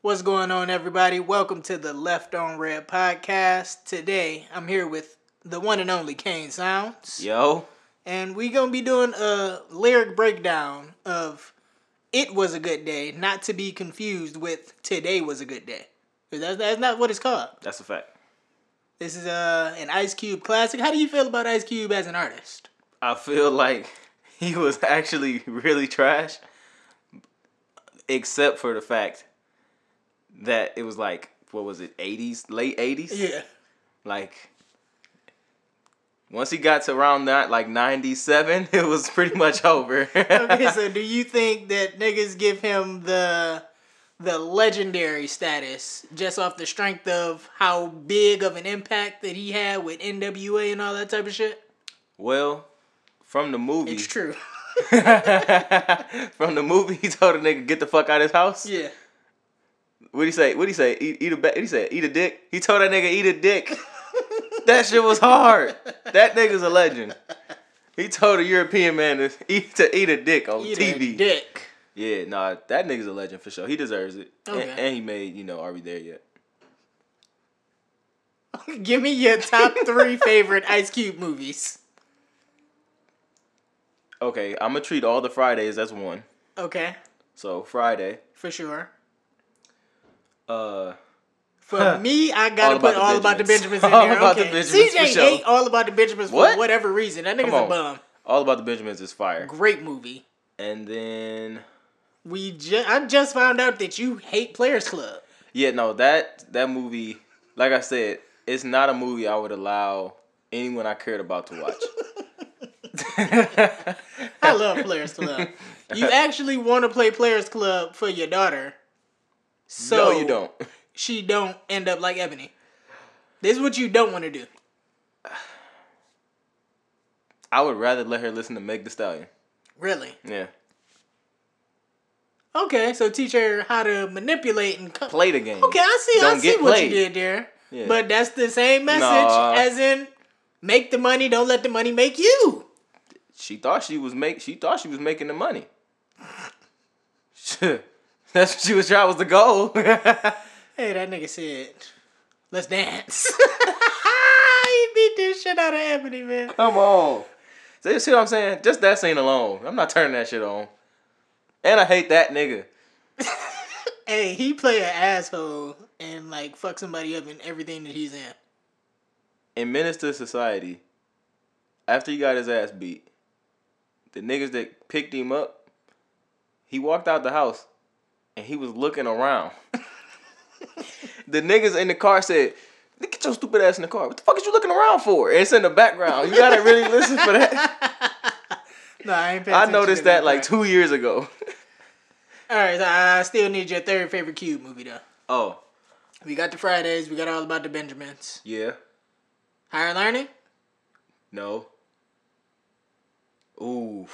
What's going on, everybody? Welcome to the Left on Red podcast. Today, I'm here with the one and only Kane Sounds, Yo, and we're gonna be doing a lyric breakdown of "It Was a Good Day," not to be confused with "Today Was a Good Day. That's, that's not what it's called. that's a fact. This is uh, an Ice Cube classic. How do you feel about Ice Cube as an artist? I feel like he was actually really trash, except for the fact that it was like what was it, eighties, late eighties? Yeah. Like once he got to around that like ninety seven, it was pretty much over. okay, so do you think that niggas give him the the legendary status just off the strength of how big of an impact that he had with NWA and all that type of shit? well, from the movie, It's true. from the movie, he told a nigga get the fuck out of his house. yeah. What he say? What he say? Eat, eat a ba- He said, "Eat a dick." He told that nigga, "Eat a dick." that shit was hard. That nigga's a legend. He told a European man to eat to eat a dick on Eat TV. a dick. Yeah, nah, that nigga's a legend for sure. He deserves it. And- Okay. And, he made, you know, Are We There Yet? Give me your top three favorite Ice Cube movies. Okay, I'm gonna treat all the Fridays as one. Okay, So Friday, for sure. Uh, For me, I gotta All put About the all about the Benjamins. Benjamins in All there. About the okay, Benjamins CJ sure. hate all about the Benjamins What? for whatever reason. That nigga's a bum. All About the Benjamins is fire. Great movie. And then, We just I just found out that you hate Players Club. yeah, no, that that movie, like I said, it's not a movie I would allow anyone I cared about to watch. I love Players Club. You actually want to play Players Club for your daughter, so no, you don't. she don't end up like Ebony. This is what you don't want to do. I would rather let her listen to Meg The Stallion. Really? Yeah. Okay, so teach her how to manipulate and co- Play the game. Okay, I see. I Don't see what played. you did there. Yeah. But that's the same message Nah. as in make the money, don't let the money make you. She thought she was make she thought she was making the money. That's what she was trying was the goal. Hey, that nigga said, "Let's dance." he beat this shit out of Ebony, man. Come on. See, see what I'm saying? Just that scene alone. I'm not turning that shit on. And I hate that nigga. Hey, he play an asshole and like fuck somebody up in everything that he's in. In Menace II Society, after he got his ass beat, the niggas that picked him up, he walked out the house and he was looking around. the niggas in the car said, Get your stupid ass in the car. What the fuck is you looking around for? And it's in the background. You gotta really listen for that. No, I ain't. paying I noticed to that like two years ago. All right, so I still need your third favorite Cube movie though. Oh, We got the Fridays. We got all about the Benjamins. yeah. Higher learning. No. Ooh.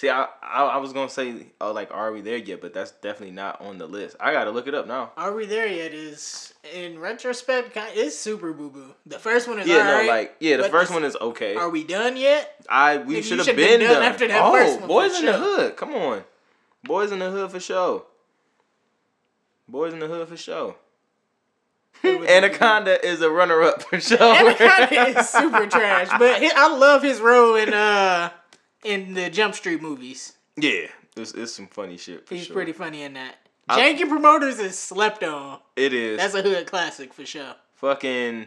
See, I, I I was gonna say, oh, like, are we there yet? But that's definitely not on the list. I gotta look it up now. Are we there yet? Is in retrospect, kind it's super boo boo. The first one is Yeah, no, like, yeah, the first the- one is okay. Are we done yet? I we should have been, been done done after that oh, first one, boys in the hood. Come on, boys in the hood for sure. Boys in the hood for sure. Anaconda is a runner up for sure. Anaconda is super trash, but I love his role in uh in the Jump Street movies. Yeah, it's, it's some funny shit for He's sure. pretty funny in that. I- Janky Promoters is slept on. It is. That's a hood classic for sure. fucking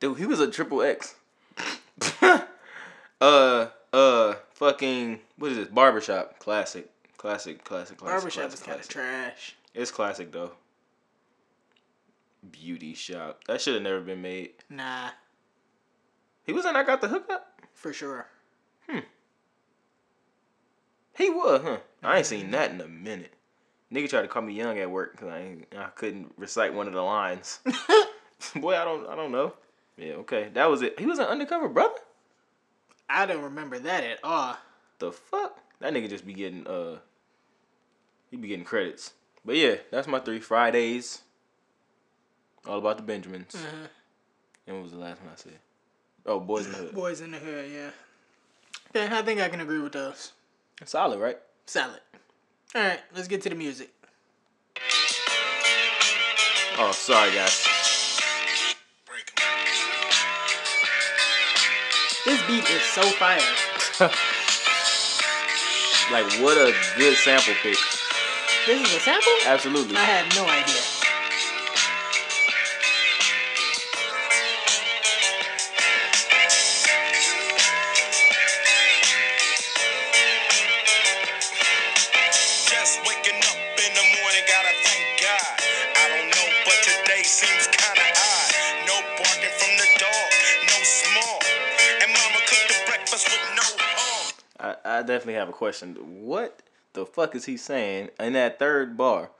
dude. He was a triple X. uh, uh, fucking what is this? Barbershop classic, classic, classic, classic. Barbershop classic, is kind of classic. trash. It's classic though. Beauty shop. That should have never been made. Nah, He was in I got the hookup. for sure. He was, huh? I ain't seen that in a minute. Nigga tried to call me young at work because I ain't, I couldn't recite one of the lines. Boy, I don't I don't know. Yeah, okay, that was it. He was an undercover brother. I don't remember that at all. The fuck? That nigga just be getting uh, he be getting credits. But yeah, that's my three Fridays. All about the Benjamins. Uh-huh. And what was the last one I said? Oh, Boys in the Hood. Boys in the Hood, yeah. Yeah, I think I can agree with those. Solid, right? Solid. All right, let's get to the music. Oh, sorry guys. This beat is so fire. Like what a good sample pick. This is a sample? Absolutely. I had no idea. Definitely have a question. What the fuck is he saying in that third bar?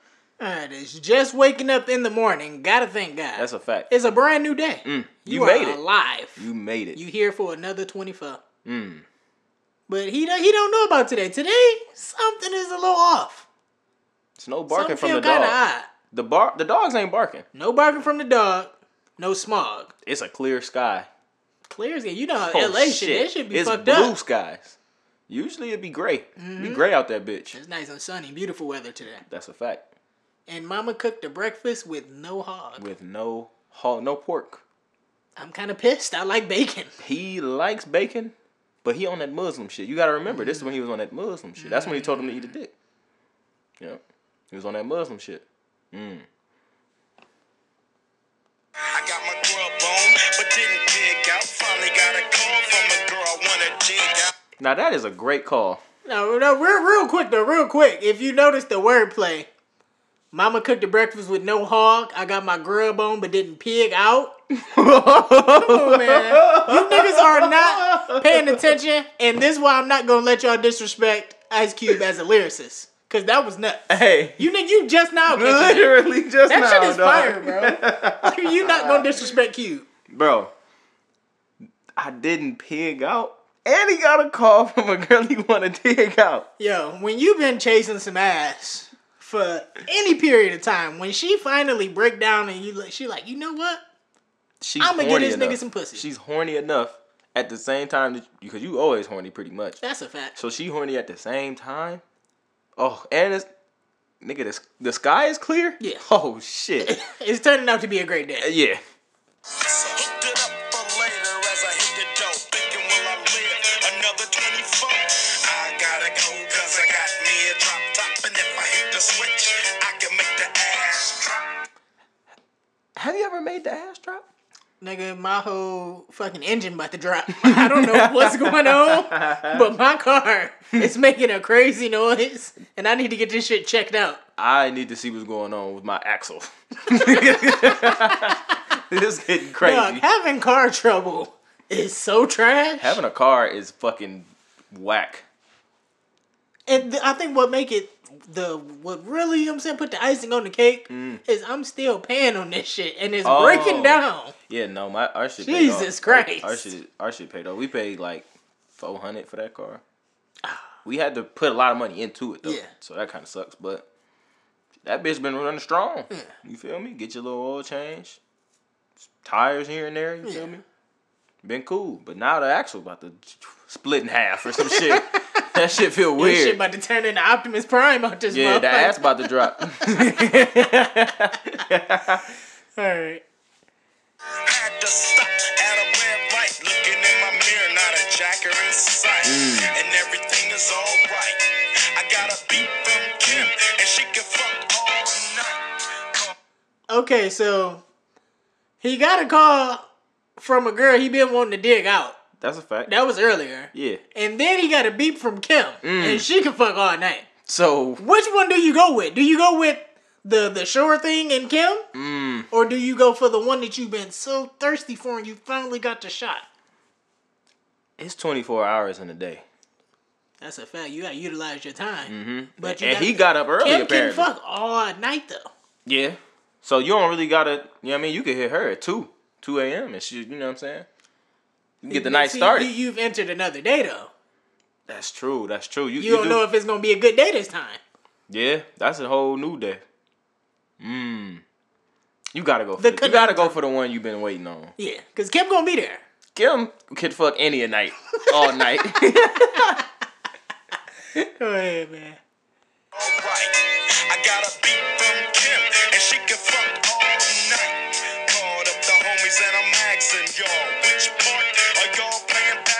Alright, it's just waking up in the morning. Gotta thank God. That's a fact. it's a brand new day. Mm, you you made it. alive. You made it. You here for another 24. Mm. But he don't, he don't know about today. Today, something is a little off. It's no barking Something from the dog. odd. The bar the dogs ain't barking. No barking from the dog. No smog. It's a clear sky. Clear as you know Oh, LA shit, that should be it's fucked blue up. Mm-hmm. skies. Usually it'd be gray. Be gray out that bitch. It's nice and sunny, beautiful weather today. That's a fact. And mama cooked a breakfast with no hog. With no hog, no pork. I'm kind of pissed. I like bacon. He likes bacon, but he on that Muslim shit. You gotta remember, this is when he was on that Muslim shit. That's when he told him to eat a dick. Yeah, he was on that Muslim shit. Mm. I got my grub on, but didn't dig out. Finally got a call from a girl I wanna dig out. Now that is a great call. No, no, real, real quick though, real quick. If you notice the wordplay, Mama cooked the breakfast with no hog. I got my grub on, but didn't pig out. Come on, man. You niggas are not paying attention, and this is why I'm not gonna let y'all disrespect Ice Cube as a lyricist, cause that was nuts. Hey, You think you just now literally just That now, shit is dog. fire, bro. you not gonna disrespect Cube. bro. I didn't pig out, and he got a call from a girl he want to dig out. Yo, when you've been chasing some ass for any period of time, when she finally break down and you she like, you know what? She's I'ma get this enough. nigga some pussy. She's horny enough at the same time because you always horny pretty much. That's a fact. So she horny at the same time. Oh, and it's nigga, the, the sky is clear. Yeah. Oh shit. It's turning out to be a great day. Uh, yeah. Have you ever made the ass drop? Nigga, my whole fucking engine about to drop. I don't know what's going on, but my car is making a crazy noise, and I need to get this shit checked out. I need to see what's going on with my axle. this is getting crazy. Dog, having car trouble is so trash. Having a car is fucking whack. And th- I think what make it the what really you know I'm saying put the icing on the cake is I'm still paying on this shit and it's Mm. Oh. breaking down. Yeah, no, my our shit. Jesus Our- Christ. Our, shit, our shit paid off. We paid like four hundred for that car. We had to put a lot of money into it though, Yeah. so that kind of sucks. But that bitch been running strong. You feel me? Get your little oil change, tires here and there. You Yeah. feel me? Been cool, but now the axle about to split in half or some shit. that shit feel This weird. shit about to turn into Optimus Prime out this yeah, the motherfucker. ass about to drop. Alright. Had to stop at a red light, looking in my mirror, not a jacker in sight. Mm. And everything is alright. I got a beat from Kim, and she can fuck all night. Okay, so he got a call from a girl he been wanting to dig out. That's a fact. That was earlier. Yeah. And then he got a beep from Kim. Mm. And she can fuck all night. So Which one do you go with? Do you go with the the sure thing and Kim? mm, Or do you go for the one that you've been so thirsty for and you finally got the shot? it's twenty four hours in a day. That's a fact. You gotta utilize your time. Mm-hmm. But you and gotta- he got up early Kim apparently. can fuck all night though. Yeah. So you don't really gotta. You know what I mean? You could hit her at two, two a.m. and she. You know what I'm saying? You get the night see, started. You, have entered another day though. That's true. That's true. You, you, you don't do. know if it's gonna be a good day this time. Yeah, that's a whole new day. Mmm. You gotta go. For the, the you gotta go for the one you've been waiting on. Yeah, cause Kim gonna be there. Kim could fuck any a night, all night. go ahead, man. All right, I got a beat from Kim, and she can fuck all night. Called up the homies, and I'm asking y'all.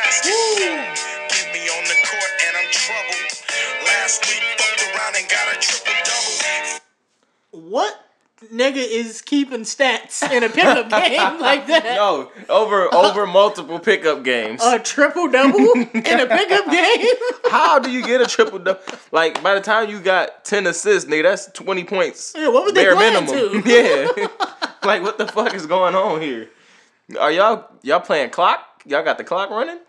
Get me on the court and I'm troubled. Last week fucked around and got a triple double. What? Nigga is keeping stats in a pickup game like that. No, over over multiple pickup games. A triple double in a pickup game. How do you get a triple double? Like by the time you got ten assists, nigga, that's twenty points. Yeah, what was they playing minimum. to? Yeah, like what the fuck is going on here? Are y'all y'all playing clock? Y'all got the clock running?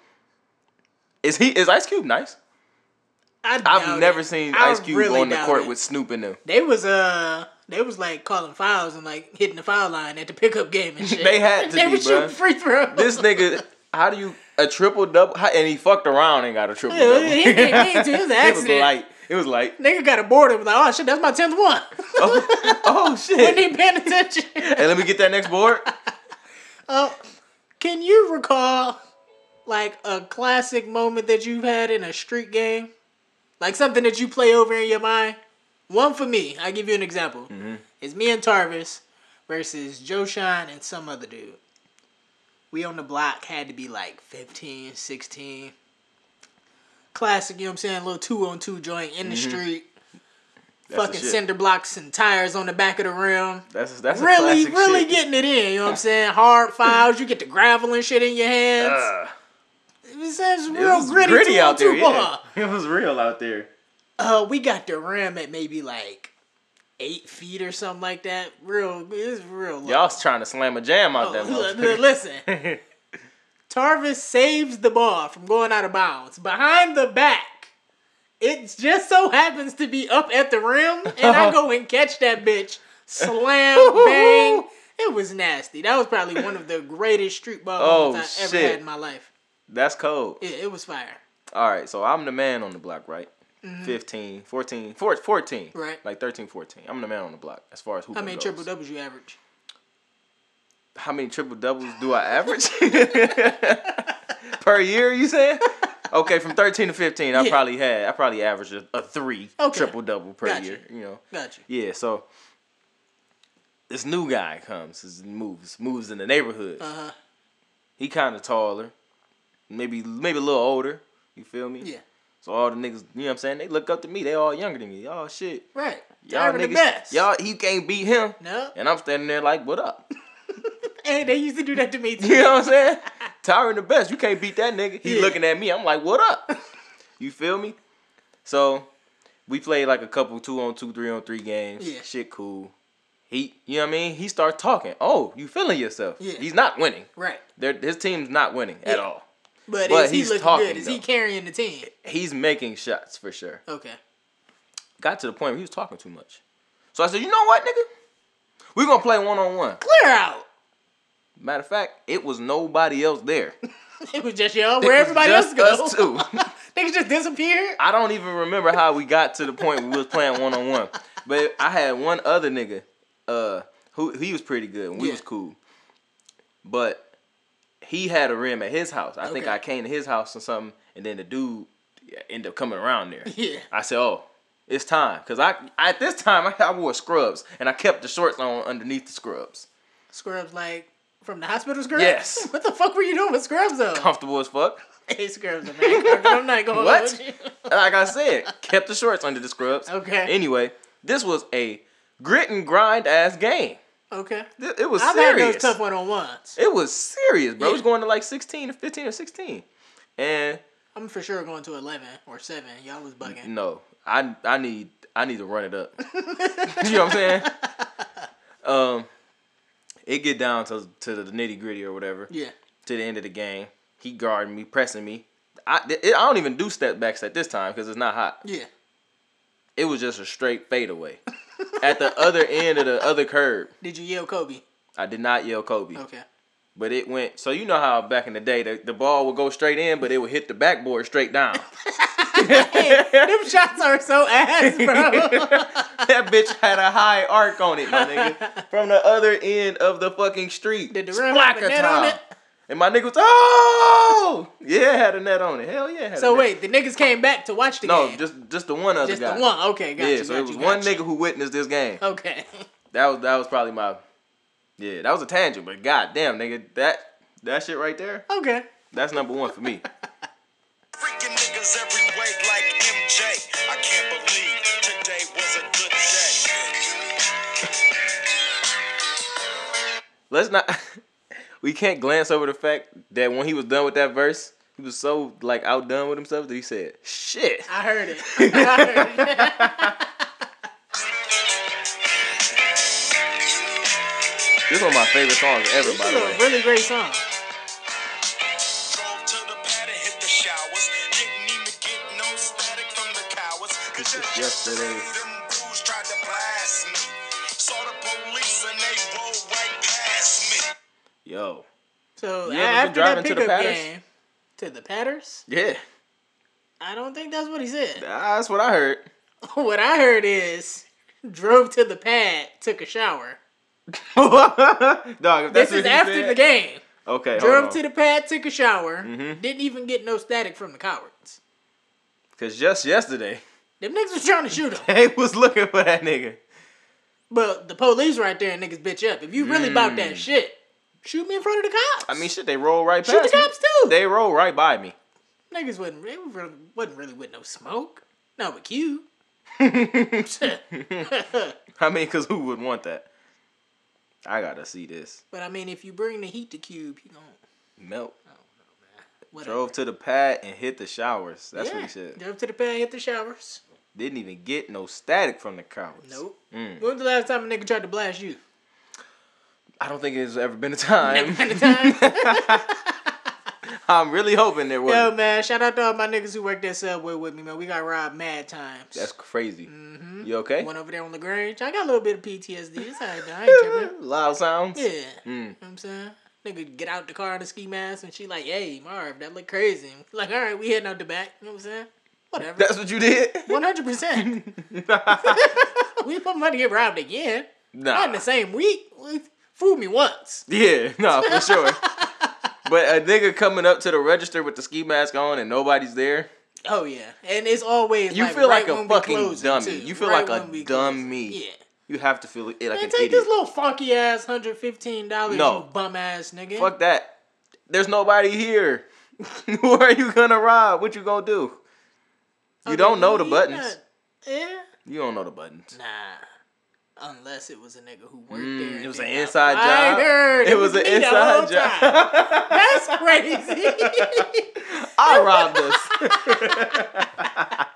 Is he is Ice Cube nice? I I've never it. seen Ice Cube really go on the court it. with Snoop in them. They was uh they was like calling fouls and like hitting the foul line at the pickup game and shit. They had to they be, were shooting free throws. This nigga, how do you a triple double? How, and he fucked around and got a triple double. he didn't mean to. It was an It was accident. light. It was light. Nigga got a board and was like, oh shit, that's my tenth one. Oh, oh Wasn't shit! even paying attention. Hey, let me get that next board. Uh, can you recall like a classic moment that you've had in a street game? Like something that you play over in your mind? One for me, I'll give you an example. Mm-hmm. It's me and Tarvis versus Joe Shine and some other dude. We on the block had to be like 15, 16. Classic, you know what I'm saying? little two on two joint in the street. Mm-hmm. That's Fucking cinder blocks and tires on the back of the rim That's that's a really, classic really shit. getting it in. You know what I'm saying? Hard fouls. You get the gravel and shit in your hands. Uh, it's, it's it real was gritty, gritty out there. Yeah. It was real out there. Uh, we got the rim at maybe like eight feet or something like that. Real, it's real. Low. Y'all was trying to slam a jam out Oh, that look, motherfucker. listen. Tarvis saves the ball from going out of bounds behind the back. It just so happens to be up at the rim, and I go and catch that bitch. Slam, bang. It was nasty. That was probably one of the greatest street ball Oh, moments I ever shit. had in my life. That's cold. Yeah, it was fire. All right, so I'm the man on the block, right? 15, 14, 4, 14. Mm-hmm. Right. Like 13, 14. I'm the man on the block as far as hooping How many goes. triple doubles you average? How many triple doubles do I average? per year, you saying? Okay, from 13 to 15, I Yeah. probably had, I probably averaged a, a three Okay. triple double per Gotcha. year, you know? Gotcha. Yeah, so this new guy comes, moves, moves in the neighborhood. Uh huh. He kind of taller, maybe maybe a little older. You feel me? Yeah. So all the niggas, you know what I'm saying? They look up to me. They all younger than me. Oh shit. Right. Y'all Y'all the niggas, best. y'all he can't beat him. No. And I'm standing there like, what up? and they used to do that to me too. You know what I'm saying? Tyron the best. You can't beat that nigga. He Yeah. looking at me. I'm like, what up? You feel me? So we played like a couple two on two, three on three games. Yeah. Shit cool. He, you know what I mean? He starts talking. Oh, you feeling yourself? Yeah. He's not winning. Right. They're, his team's not winning at all. But, But is he he's looking talking, good? Is he carrying the team? He's making shots for sure. Okay. Got to the point where he was talking too much. So I said, you know what, nigga? We're gonna play one on one. Clear out. Matter of fact, it was nobody else there. It was just y'all. Where everybody else just go? us two. Niggas just disappeared. I don't even remember how we got to the point where we was playing one on one. But I had one other nigga, uh, who he was pretty good and we Yeah. was cool. But he had a rim at his house. I think I came to his house or something, and then the dude ended up coming around there. Yeah. I said, "Oh, it's time," because I at this time I, I wore scrubs and I kept the shorts on underneath the scrubs. Scrubs like from the hospital scrubs. Yes. What the fuck were you doing with scrubs though? Comfortable as fuck. Hey, scrubs not. I'm not going. What? like I said, kept the shorts under the scrubs. Okay. Anyway, this was a grit and grind ass game. Okay. It was I've serious. had those tough one on ones. It was serious, bro. It was going to like 16 or 15 or 16. And I'm for sure going to eleven or seven. Y'all was bugging. no, I I need I need to run it up. you know what I'm saying? Um it get down to to the nitty gritty or whatever. Yeah. To the end of the game. He guarding me, pressing me. I, it, I don't even do step backs at this time because it's not hot. Yeah. It was just a straight fadeaway. at the other end of the other curb. Did you yell Kobe? I did not yell Kobe. Okay. But it went so you know how back in the day the, the ball would go straight in, but it would hit the backboard straight down. Hey, them shots are so ass, bro. that bitch had a high arc on it, my nigga. From the other end of the fucking street. Did the rim have a net on it? And my nigga was, oh! Yeah, had a net on it. Hell yeah. had So a net. wait, the niggas came back to watch the No, game. just just the one other Just guy. the one. Okay, got yeah, so got it was you, one nigga who witnessed this game. Okay. That was that was probably my Yeah, that was a tangent, but goddamn, nigga, that that shit right there, Okay. that's number one for me. Freaking niggas every way like MJ. I can't believe today was a good day. let's not. we can't glance over the fact that when he was done with that verse, he was so like outdone with himself that he said, "Shit." I heard it. I heard it. This is one of my favorite songs ever, by This the is way. a really great song. Drove to the Yo, So You after that driving to the pickup game, to the Patters, yeah, I don't think that's what he said. that's what I heard. What I heard is drove to the pad, took a shower. Dog, if that's This is after said- the game. Okay, Drove to the pad, took a shower. Mhm. Didn't even get no static from the cowards. because just yesterday Them niggas was trying to shoot him. they was looking for that nigga. But the police right there and niggas bitch up. If you really about Mm. that shit, shoot me in front of the cops. I mean, shit, they roll right shoot past Shoot the me. cops too. They roll right by me. niggas wasn't, really- wasn't really with no smoke. Not with you. I mean, cause who would want that? I gotta see this. But I mean, if you bring the heat to Cube, he gon' Melt. Drove to the pad and hit the showers. That's yeah. what he said. Drove to the pad, hit the showers. Didn't even get no static from the cowards. Nope. Mm. When was the last time a nigga tried to blast you? I don't think there's ever been a time. Never been a time. I'm really hoping there was. Yo, man, shout out to all my niggas who worked at Subway with me, man. We got robbed mad times. That's crazy. hmm You okay? Went over there on Lagrange. I got a little bit of PTSD. It's alright, though. I ain't tripping. Loud sounds. Yeah. Mm. You know what I'm saying? Nigga get out the car in a ski mask and she like, hey, Marv, that look crazy. Like, all right, we heading out the back. You know what I'm saying? Whatever. That's what you did? 100%. we put money get robbed again. Nah. Not in the same week. Fooled me once. Yeah, no, for sure. but a nigga coming up to the register with the ski mask on and nobody's there, Oh, yeah. And it's always You like, feel right like a fucking dummy. too. You feel Right like a dummy. closing. Yeah. you have to feel it like Man, an take idiot. this little funky ass hundred fifteen dollars, No. you bum ass nigga. Fuck that. There's nobody here. Who are you gonna rob? What you gonna do? You Okay, don't know the buttons. not- yeah. You don't know the buttons. Nah. Unless it was a nigga who worked Mm, there. it was an inside job. fired. It was an me the whole inside job. That's crazy. I robbed us.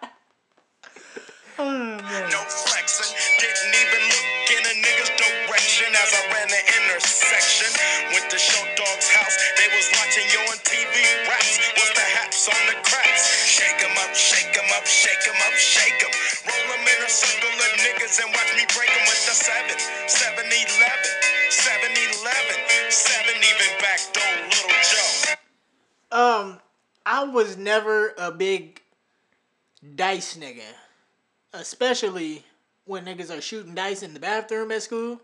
oh, man. No flexing, didn't even look in a nigga's direction as I ran the intersection. Went to Short Dog's house, they was watching you on TV raps. What's the haps on the craps? Shake 'em up, shake 'em up, shake 'em up, shake 'em. Roll 'em in a circle of niggas and watch me break 'em with the 7, 7 11, 7 11, 7 even backdoor Little Joe. Um, I was never a big dice nigga, especially when niggas are shooting dice in the bathroom at school.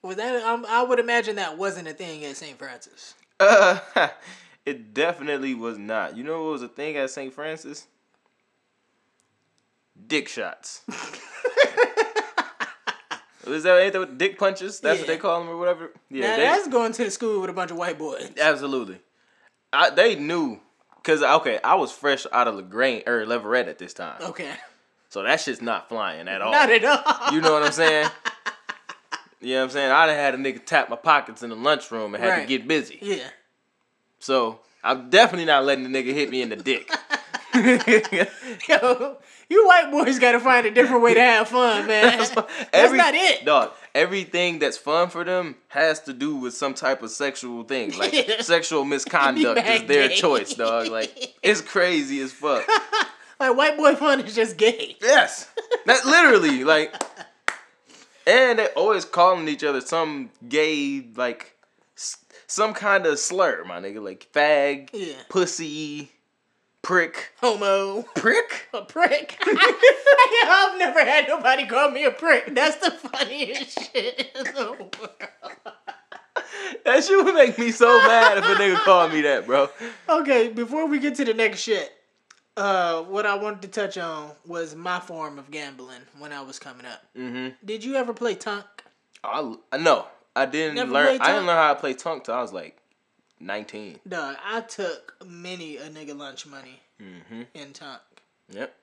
Was that? Um, I would imagine that wasn't a thing at St. Francis. Uh, it definitely was not. You know what was a thing at St. Francis? Dick shots. Is that ain't that dick punches? That's what they call them or whatever. Yeah, now they, that's going to the school with a bunch of white boys. absolutely. I, they knew because okay, I was fresh out of Lagrange or Leverett at this time, Okay, so that shit's not flying at all. not at all. You know what I'm saying? You know what I'm saying? I done had a nigga tap my pockets in the lunchroom and had Right. to get busy. yeah. So I'm definitely not letting the nigga hit me in the dick. Yo, you white boys got to find a different way to have fun, man. That's, Every- not it. Dog, everything that's fun for them has to do with some type of sexual thing. Like sexual misconduct is their gay. choice, dog. Like it's crazy as fuck. Like white boy fun is just gay. Yes. That literally, like and they always calling each other some gay like s- some kind of slur, my nigga, like fag, Yeah. pussy, prick. Homo. Prick? A prick. I've never had nobody call me a prick. That's the funniest shit in the world. That shit would make me so mad if a nigga called me that, bro. Okay, before we get to the next shit, uh, what I wanted to touch on was my form of gambling when I was coming up. Mm-hmm. Did you ever play Tunk? I, no, I didn't Never learn. played I didn't Tunk? learn how to play Tunk till I was like nineteen. Dog, I took many a nigga lunch money Mm-hmm. in Tunk. Yep.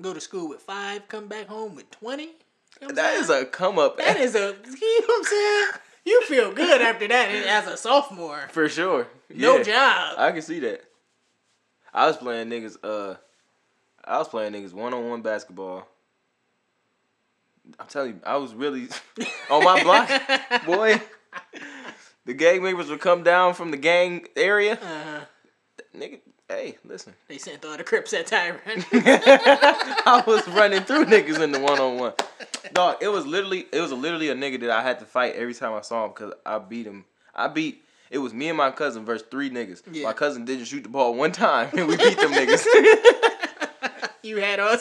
Go to school with five, come back home with 20. You know That is a come up. That is a, you know what I'm saying? You feel good after that as a sophomore. For sure. No Yeah. job. I can see that. I was playing niggas. Uh, I was playing niggas one on one basketball. I'm telling you, I was really on my block, boy. The gang members would come down from the gang area. Uh-huh. Nigga, hey, listen. They sent all the Crips at Tyron. I was running through niggas in the one on one. Dog, it was literally it was literally a nigga that I had to fight every time I saw him because I beat him. I beat it was me and my cousin versus three niggas. Yeah. My cousin didn't shoot the ball one time and we beat them niggas. you had all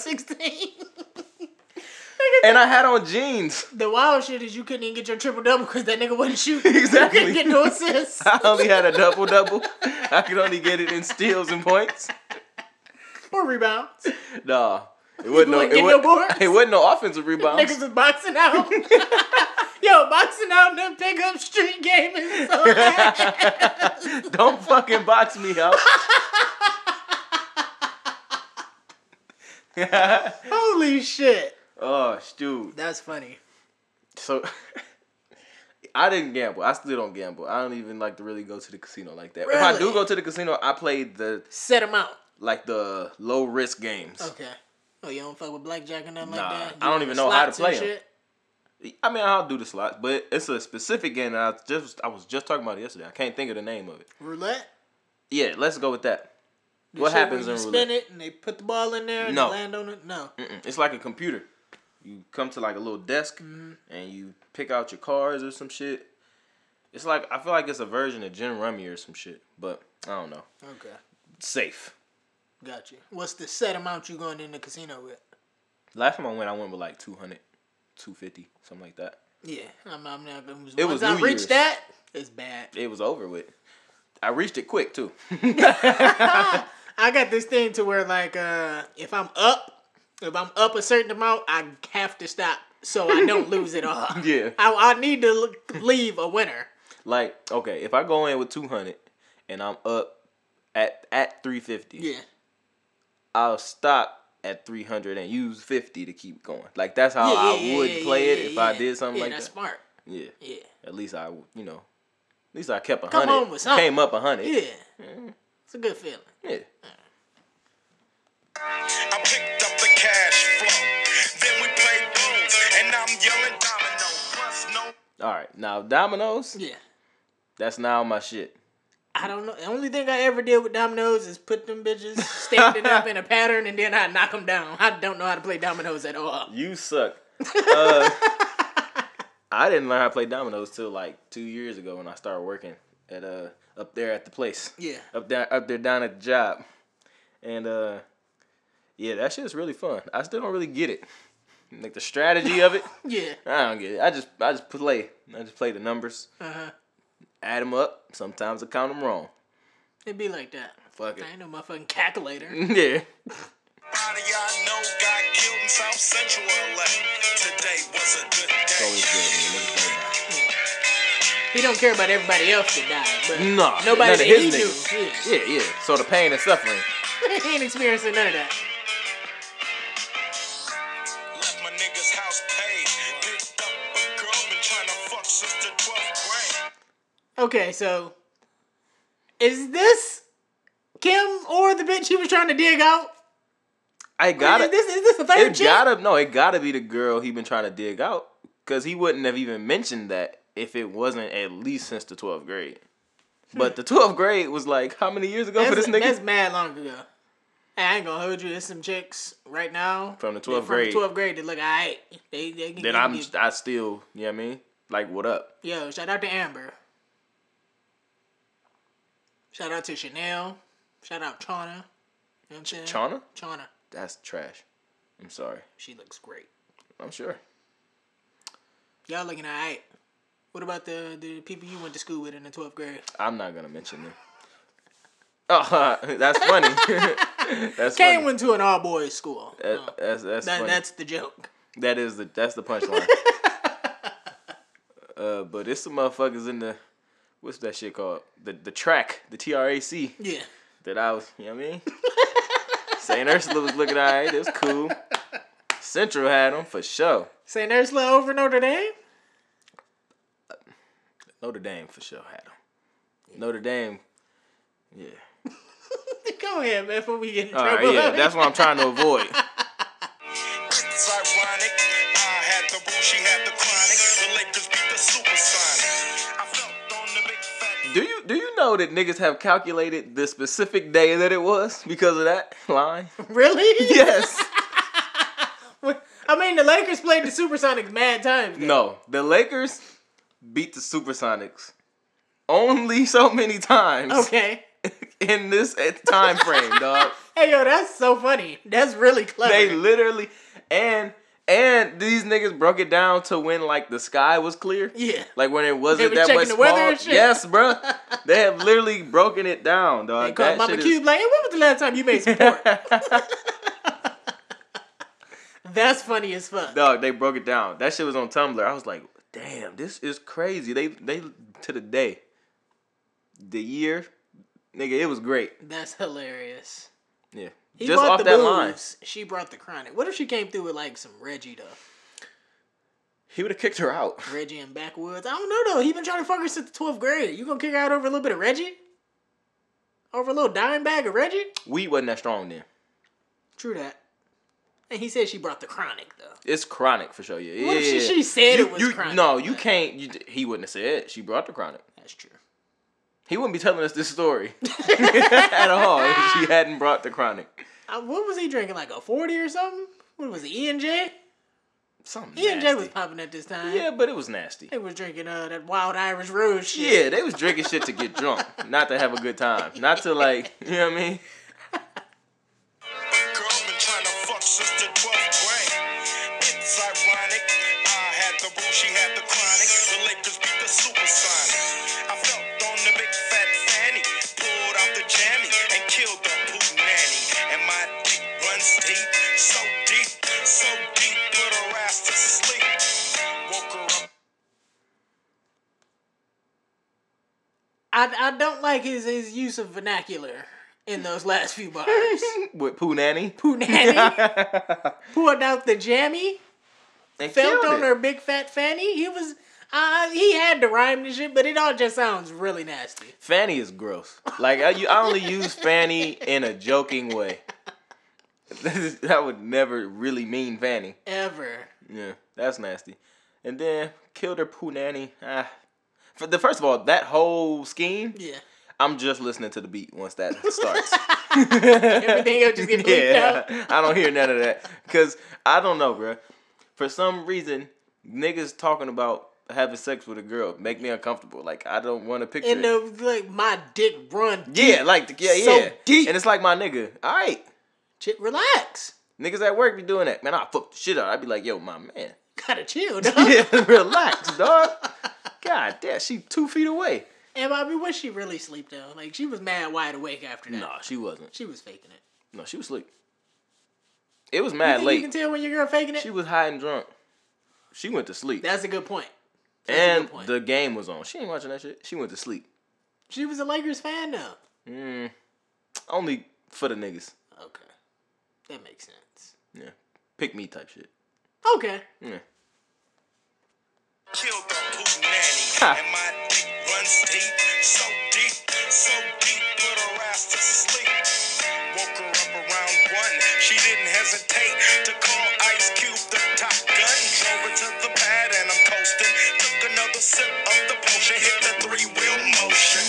16. and I had on jeans. The wild shit is you couldn't even get your triple double because that nigga wasn't shooting. Exactly. You couldn't get no assists. I only had a double double. I could only get it in steals and points. or rebounds. Nah. It wasn't no, wouldn't it, get no wasn't, it wasn't no offensive rebounds. Niggas was boxing out. Yo, boxing out in them pickup street game is so bad. Don't fucking box me out. Holy shit. Oh, dude. That's funny. So I didn't gamble. I still don't gamble. I don't even like to really go to the casino like that. If I do go to the casino, I play the Set them out. like the low risk games. Okay. Oh, you don't fuck with blackjack and nothing Nah, like that? I don't even know how to play and play 'em. shit? I mean, I'll do the slots, but it's a specific game that I just I was just talking about it yesterday. I can't think of the name of it. Roulette? Yeah, let's go with that. The What happens in roulette? spin it and they put the ball in there and No. land on it? No. Mm-mm. It's like a computer. You come to like a little desk Mm-hmm. and you pick out your cards or some shit. It's like I feel like it's a version of Gin Rummy or some shit, but I don't know. Okay. Safe. Got you. What's the set amount you going in the casino with? Last time I went, I went with like 200, 250, something like that. Yeah, I'm, I'm not. It was, It once was I New reached Year's. that, it's bad. It was over with. I reached it quick too. I got this thing to where like uh if I'm up, if I'm up a certain amount, I have to stop so I don't lose it all. Yeah. I, I need to leave a winner. like, okay, if I go in with 200 and I'm up at at 350, Yeah. I'll stop at 300 and use 50 to keep going. Like that's how Yeah, I yeah, would yeah, play yeah, it if I did something yeah, like that's that. smart. Yeah. Yeah. At least I, you know, at least I kept a Come hundred. with something. Came up a hundred. Yeah. It's a good feeling. Yeah. I picked up the cash flow. Then we played bones, and I'm yelling domino. Plus no. All right. Now dominoes. Yeah. That's now my shit. I don't know. The only thing I ever did with dominoes is put them bitches standing up in a pattern and then I knock them down. I don't know how to play dominoes at all. You suck. uh, I didn't learn how to play dominoes till like two years ago when I started working at uh up there at the place. Yeah. Up there, up there down at the job, and uh, yeah, that shit's really fun. I still don't really get it, like the strategy of it. Yeah. I don't get it. I just I just play. I just play the numbers, Uh huh. add them up. Sometimes I count them wrong. It'd be like that. Fuck it. I ain't no motherfucking calculator. yeah. Body I know got killed in South Central LA. Today was a good It's day. always good when niggas don't die. He don't care about everybody else that died, but Nah, nobody none of that his he knew. Yeah. Yeah, yeah. So the pain and suffering. he ain't experiencing none of that. Okay, so is this Kim or the bitch he was trying to dig out? I gotta. Is this is this the third It chick? gotta no, it gotta be the girl he been trying to dig out. Cause he wouldn't have even mentioned that if it wasn't at least since the twelfth grade. Hmm. But the twelfth grade was like how many years ago that's, for this nigga? that's mad long ago. I ain't gonna hold you. There's some chicks right now From the 12th grade. 12th grade that look alright. They they can Then I'm I still, you know what I mean? Like what up? Yo, shout out to Amber. Shout out to Chanel. Shout out Chana. You know what I'm saying? Chana? Chana. That's trash. I'm sorry. She looks great. I'm sure. Y'all looking alright. What about the the people you went to school with in the 12th grade? I'm not gonna mention them. Oh, that's funny. that's Kane funny. went to an all boys school. That- Oh, that's that's that, that's the joke. That is the that's the punchline. uh, but it's some motherfuckers in the what's that shit called? The the track, the TRAC Yeah. that I was. You know what I mean? Saint Ursula was looking alright. It was cool. Central had them for sure. St. Ursula over Notre Dame? Notre Dame for sure had him. Notre Dame, yeah. Go ahead, man, before we get in All trouble. right, yeah, that's what I'm trying to avoid. know that niggas have calculated the specific day that it was because of that line? really? Yes. I mean, the Lakers played the Supersonics mad times. though. no, the Lakers beat the Supersonics only so many times Okay. in this time frame, dog. Hey, yo, that's so funny. That's really clever. They literally and and these niggas broke it down to when like the sky was clear. yeah. Like when it wasn't was that much the weather? Yes, bro. They have literally broken it down, They dog. called Mama Cube like, hey, when was the last time you made some pork? That's funny as fuck. Dog, they broke it down. That shit was on Tumblr. I was like, damn, this is crazy. They they to the day, the year, nigga, it was great. That's hilarious. Yeah, He just off the that booze. line, She brought the chronic. What if she came through with like some Reggie though? he would have kicked her out. Reggie and backwoods. I don't know though. He been trying to fuck her since the twelfth grade. You gonna kick her out over a little bit of Reggie? Over a little dime bag of Reggie? Weed wasn't that strong then. True that. And he said she brought the chronic though. It's chronic for sure. Yeah, What if yeah, she- yeah. she said You- it was you- chronic, No, you can't. You, he wouldn't have said it. She brought the chronic. That's true. He wouldn't be telling us this story at all if she hadn't brought the chronic. Uh, what was he drinking? Like a forty or something? What was it? E and J? Something E and J was popping at this time. Yeah, but it was nasty. They was drinking uh that wild Irish rose shit. Yeah, they was drinking shit to get drunk, not to have a good time, not to like, you know what I mean? Like his his use of vernacular in those last few bars. With Pooh Nanny. Poo Nanny. pulled out the jammy, and felt on it. her big fat fanny. He was uh he had to rhyme the shit, but it all just sounds really nasty. Fanny is gross. Like I, you- I only use Fanny in a joking way. that would never really mean Fanny. Ever. Yeah, that's nasty. And then killed her Pooh Nanny. Ah. For the first of all, that whole scheme, Yeah. I'm just listening to the beat once that starts. Everything else just getting bleeped yeah, out. I don't hear none of that because I don't know, bro. For some reason, niggas talking about having sex with a girl make me uncomfortable. Like I don't want to picture. And it. the like my dick run deep. yeah, like yeah, so yeah, deep. And it's like my nigga. All right, Chick, relax. niggas at work be doing that. Man, I fuck the shit out. I'd be like, yo, my man. Gotta chill, dog. Yeah, relax, dog. God damn, she two feet away. And Bobby, was she really asleep though? Like she was mad wide awake after that. No, she wasn't. She was faking it. No, she was asleep. It was You mad think late. You can tell when your girl faking it. She was high and drunk. She went to sleep. That's a good point. That's and good point. the game was on. She ain't watching that shit. She went to sleep. She was a Lakers fan though. Mm, only for the niggas. Okay, that makes sense. Yeah. Pick me type shit. Okay. Yeah. Killed the poop nanny. Ha. And my dick runs deep, so deep, so deep, put her ass to sleep. Woke her up around one. She didn't hesitate to call Ice Cube the top gun. Drove her to the pad and I'm coasting. Took another sip of the potion, hit the three wheel motion.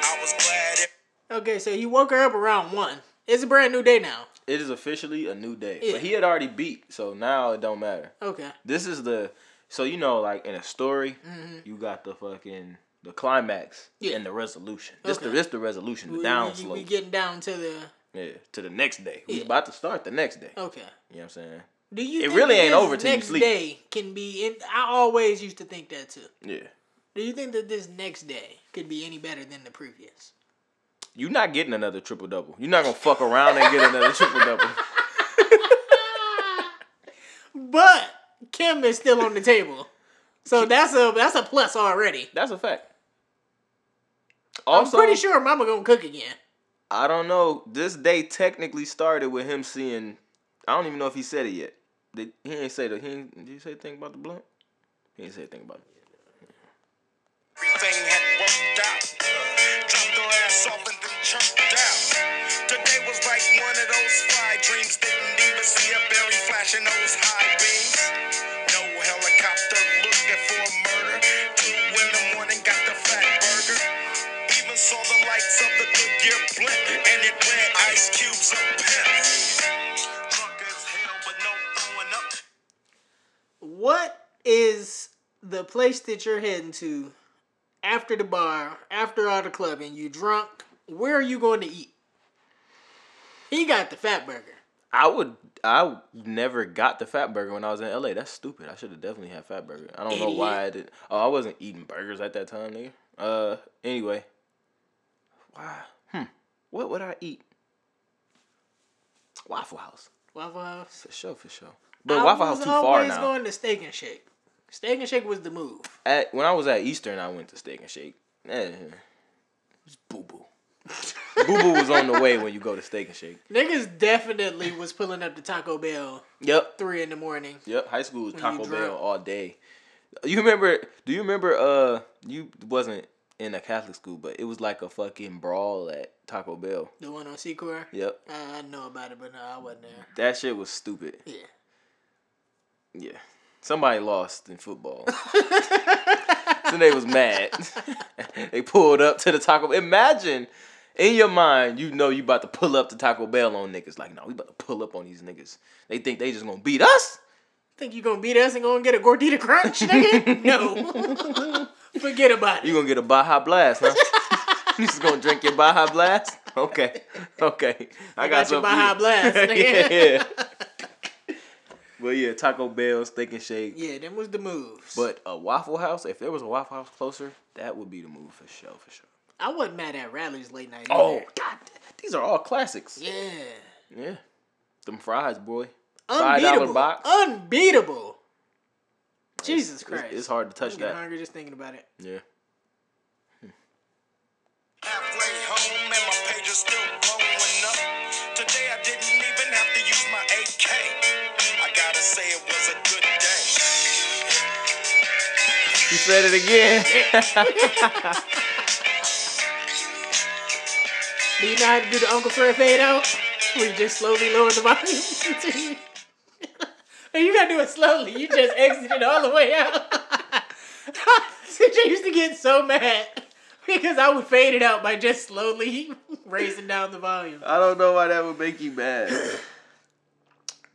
I was glad it. Okay, so he woke her up around one. It's a brand new day now. It is officially a new day. Yeah. But he had already beat, so now it don't matter. Okay. This is the so you know, like in a story, you got the fucking the climax Mm-hmm. Yeah. and the resolution. This the this the resolution, the We, down we, slope. we getting down to the. yeah, to the next day. We Yeah. about to start the next day. Okay. You know what I'm saying? Do you? It really ain't over till you next sleep. day can be. In, I always used to think that too. Yeah. Do you think that this next day could be any better than the previous? You're not getting another triple double. You're not gonna fuck around and get another triple double. But Kim is still on the table, so that's a that's a plus already. That's a fact. I'm pretty sure Mama gonna cook again. I don't know. This day technically started with him seeing. I don't even know if he said it yet. Did he ain't say the he? Ain't, did you say anything about the blunt? He didn't say anything about it. Everything had worked out. Dropped her ass off and then chirped out. Today was like one of those fly dreams. Didn't even see a berry flashing those high the place that you're heading to after the bar, after all the clubbing? You drunk? Where are you going to eat? He got the fat burger. I would. I never got the fat burger when I was in LA. That's stupid. I should have definitely had fat burger. I don't know why I did. Oh, I wasn't eating burgers at that time, nigga. Uh, anyway. Why? Hmm. What would I eat? Waffle House. Waffle House. For sure, for sure. But I Waffle House too far now. I was always going to Steak and Shake. Steak and Shake was the move. At when I was at Eastern, I went to Steak and Shake. Eh, it was boo boo. boo boo was on the way when you go to Steak and Shake. Niggas definitely was pulling up to Taco Bell Yep. three in the morning. Yep, high school was Taco Bell all day. You remember? Do you remember? Uh, you wasn't in a Catholic school, but it was like a fucking brawl at Taco Bell. The one on Secor. Yep, Uh, I know about it, but no, I wasn't there. that shit was stupid. Yeah. Yeah, somebody lost in football, so they was mad. they pulled up to the Taco. Imagine. In your mind, you know you about to pull up to Taco Bell on niggas. Like, no, we about to pull up on these niggas. They think they just gonna beat us. Think you gonna beat us and gonna get a gordita crunch, nigga? no. Forget about it. You gonna get a Baja Blast, huh? you just gonna drink your Baja Blast? Okay, okay. I, got your something Baja. Blast, nigga. yeah, yeah. But yeah, Taco Bell, Steak and Shake. Yeah, them was the moves. But a Waffle House, if there was a Waffle House closer, that would be the move for sure, for sure. I wasn't mad at Rally's late night. Oh either. God, these are all classics. yeah. Yeah, them fries, boy. Five dollar Unbeatable. box. Unbeatable. Jesus Christ. it's hard to touch I'm touch getting that. hungry just thinking about it. Yeah. Halfway say it was a good day. You said it again. Do you know how to do the Uncle Fred fade out? Where you just slowly lower the volume. And you gotta do it slowly. You just exited all the way out. CJ used to get so mad because I would fade it out by just slowly raising down the volume. I don't know why that would make you mad.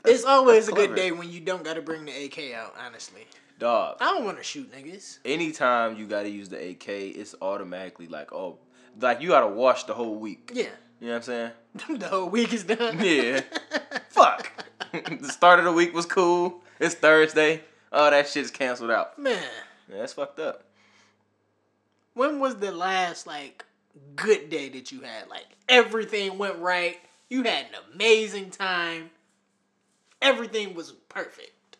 It's always a good day when you don't gotta bring the AK out, honestly. Dog. I don't wanna shoot niggas. anytime you gotta use the AK, it's automatically like, oh, like you gotta wash the whole week. Yeah. You know what I'm saying? the whole week is done. Yeah. Fuck. the start of the week was cool. It's Thursday. Oh, that shit's canceled out. Man, Yeah, that's fucked up. when was the last like good day that you had? Like everything went right. You had an amazing time. Everything was perfect.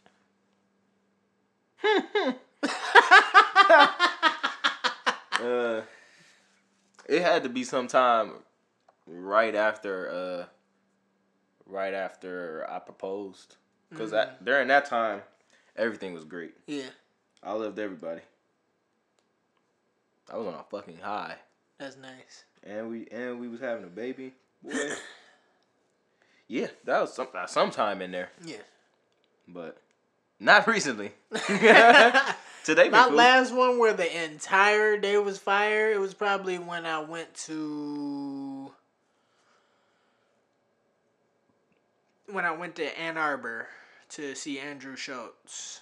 Uh, it had to be sometime right after, uh, right after I proposed, because that during that time, everything was great. Yeah, I loved everybody. I was on a fucking high. that's nice. and we and we was having a baby. Boy. yeah, that was some uh, sometime in there, Yeah. but not recently. Today My cool. last one where the entire day was fire, it was probably when I went to when I went to Ann Arbor to see Andrew Schulz.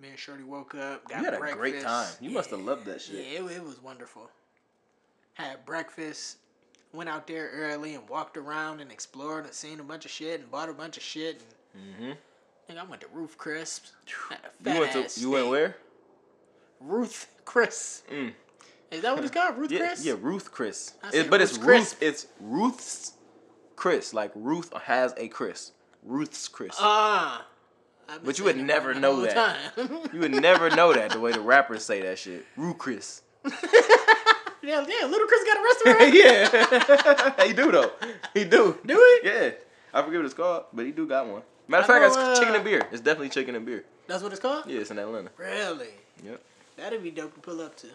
Me and Shorty woke up, got You had a great time. You must have loved that shit. Yeah, it, it was wonderful. Had breakfast, went out there early and walked around and explored and seen a bunch of shit and bought a bunch of shit. And Mhm. I I went to Ruth Crisp. Had a You went to you went where? Ruth Chris. Mm. Is that what it's called? Ruth Yeah, Chris? yeah, Ruth Chris. It- but it's Ruth's Ruth. Chris. It's Ruth's Chris. Like Ruth has a Chris. Ruth's Chris. Ah. I've But you would never know that. you would never know that the way the rappers say that shit. Ruth Chris. yeah, yeah, Ludacris got a restaurant. yeah, he do though. He do. Do he? Yeah, I forget what it's called, but he do got one. Matter of fact, it's uh, chicken and beer. It's definitely chicken and beer. That's what it's called? Yeah, it's in Atlanta. Really? Yep. That'd be dope to pull up to.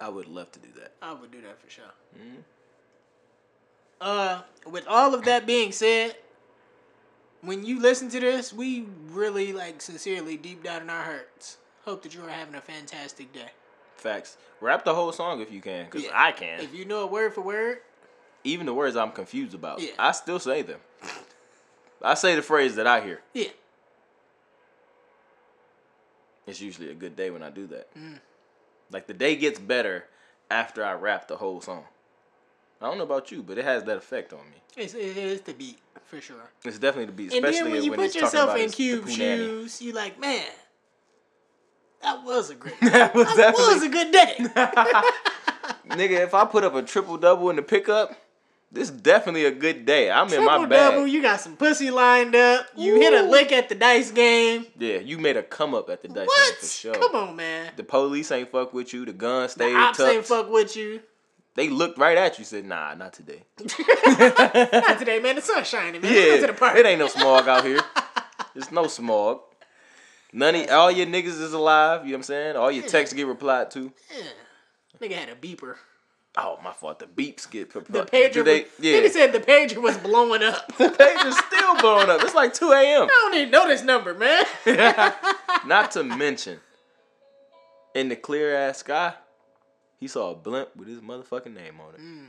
I would love to do that. I would do that for sure. Uh, with all of that being said, when you listen to this, we really like sincerely deep down in our hearts hope that you are having a fantastic day. Facts. Rap the whole song if you can, cause Yeah. I can. If you know it word for word, Even the words I'm confused about, Yeah. I still say them. I say the phrase that I hear. yeah, It's usually a good day when I do that. Mm. Like the day gets better after I rap the whole song. I don't know about you, but it has that effect on me. it's it is the beat for sure. It's definitely the beat, And especially then when you when put yourself in Cube shoes, you like, man, that was a great. That was that was a good day. nigga. If I put up a triple double in the pickup, this is definitely a good day. I'm in my Triple bag. double, you got some pussy lined up. You hit a lick at the dice game. Yeah, you made a come up at the dice game What? for sure. Come on, man. The police ain't fuck with you. The gun The stayed ops ain't tucked. fuck with you. They looked right at you. Said, "Nah, not today." Not today, man. The sun's shining, man. Let's to Yeah, the park. it ain't no smog out here. There's no smog. None of all your niggas is alive. You know what I'm saying? All your texts get replied to. Yeah. Nigga had a beeper. Oh, my fault. The beeps get The replied. pager. They? was, Yeah. Nigga said the pager was blowing up. the pager's still blowing up. It's like 2 a.m. I don't even know this number, man. Not to mention, in the clear ass sky, he saw a blimp with his motherfucking name on it. Mm.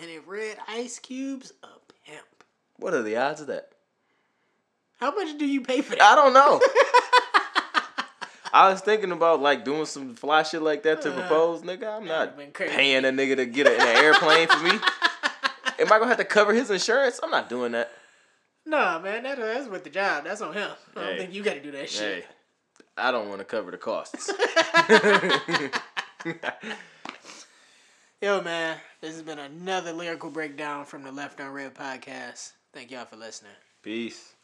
and it read Ice Cube's a pimp. What are the odds of that? How much do you pay for that? I don't know. I was thinking about like doing some fly shit like that to uh, propose, nigga. I'm not paying a nigga to get a, in an airplane for me. Am I gonna have to cover his insurance? I'm not doing that. Nah, man. That, that's with the job. That's on him. I don't Hey. think you got to do that shit. Hey, I don't want to cover the costs. Yo, man. This has been another lyrical breakdown from the Left on Red podcast. Thank y'all for listening. Peace.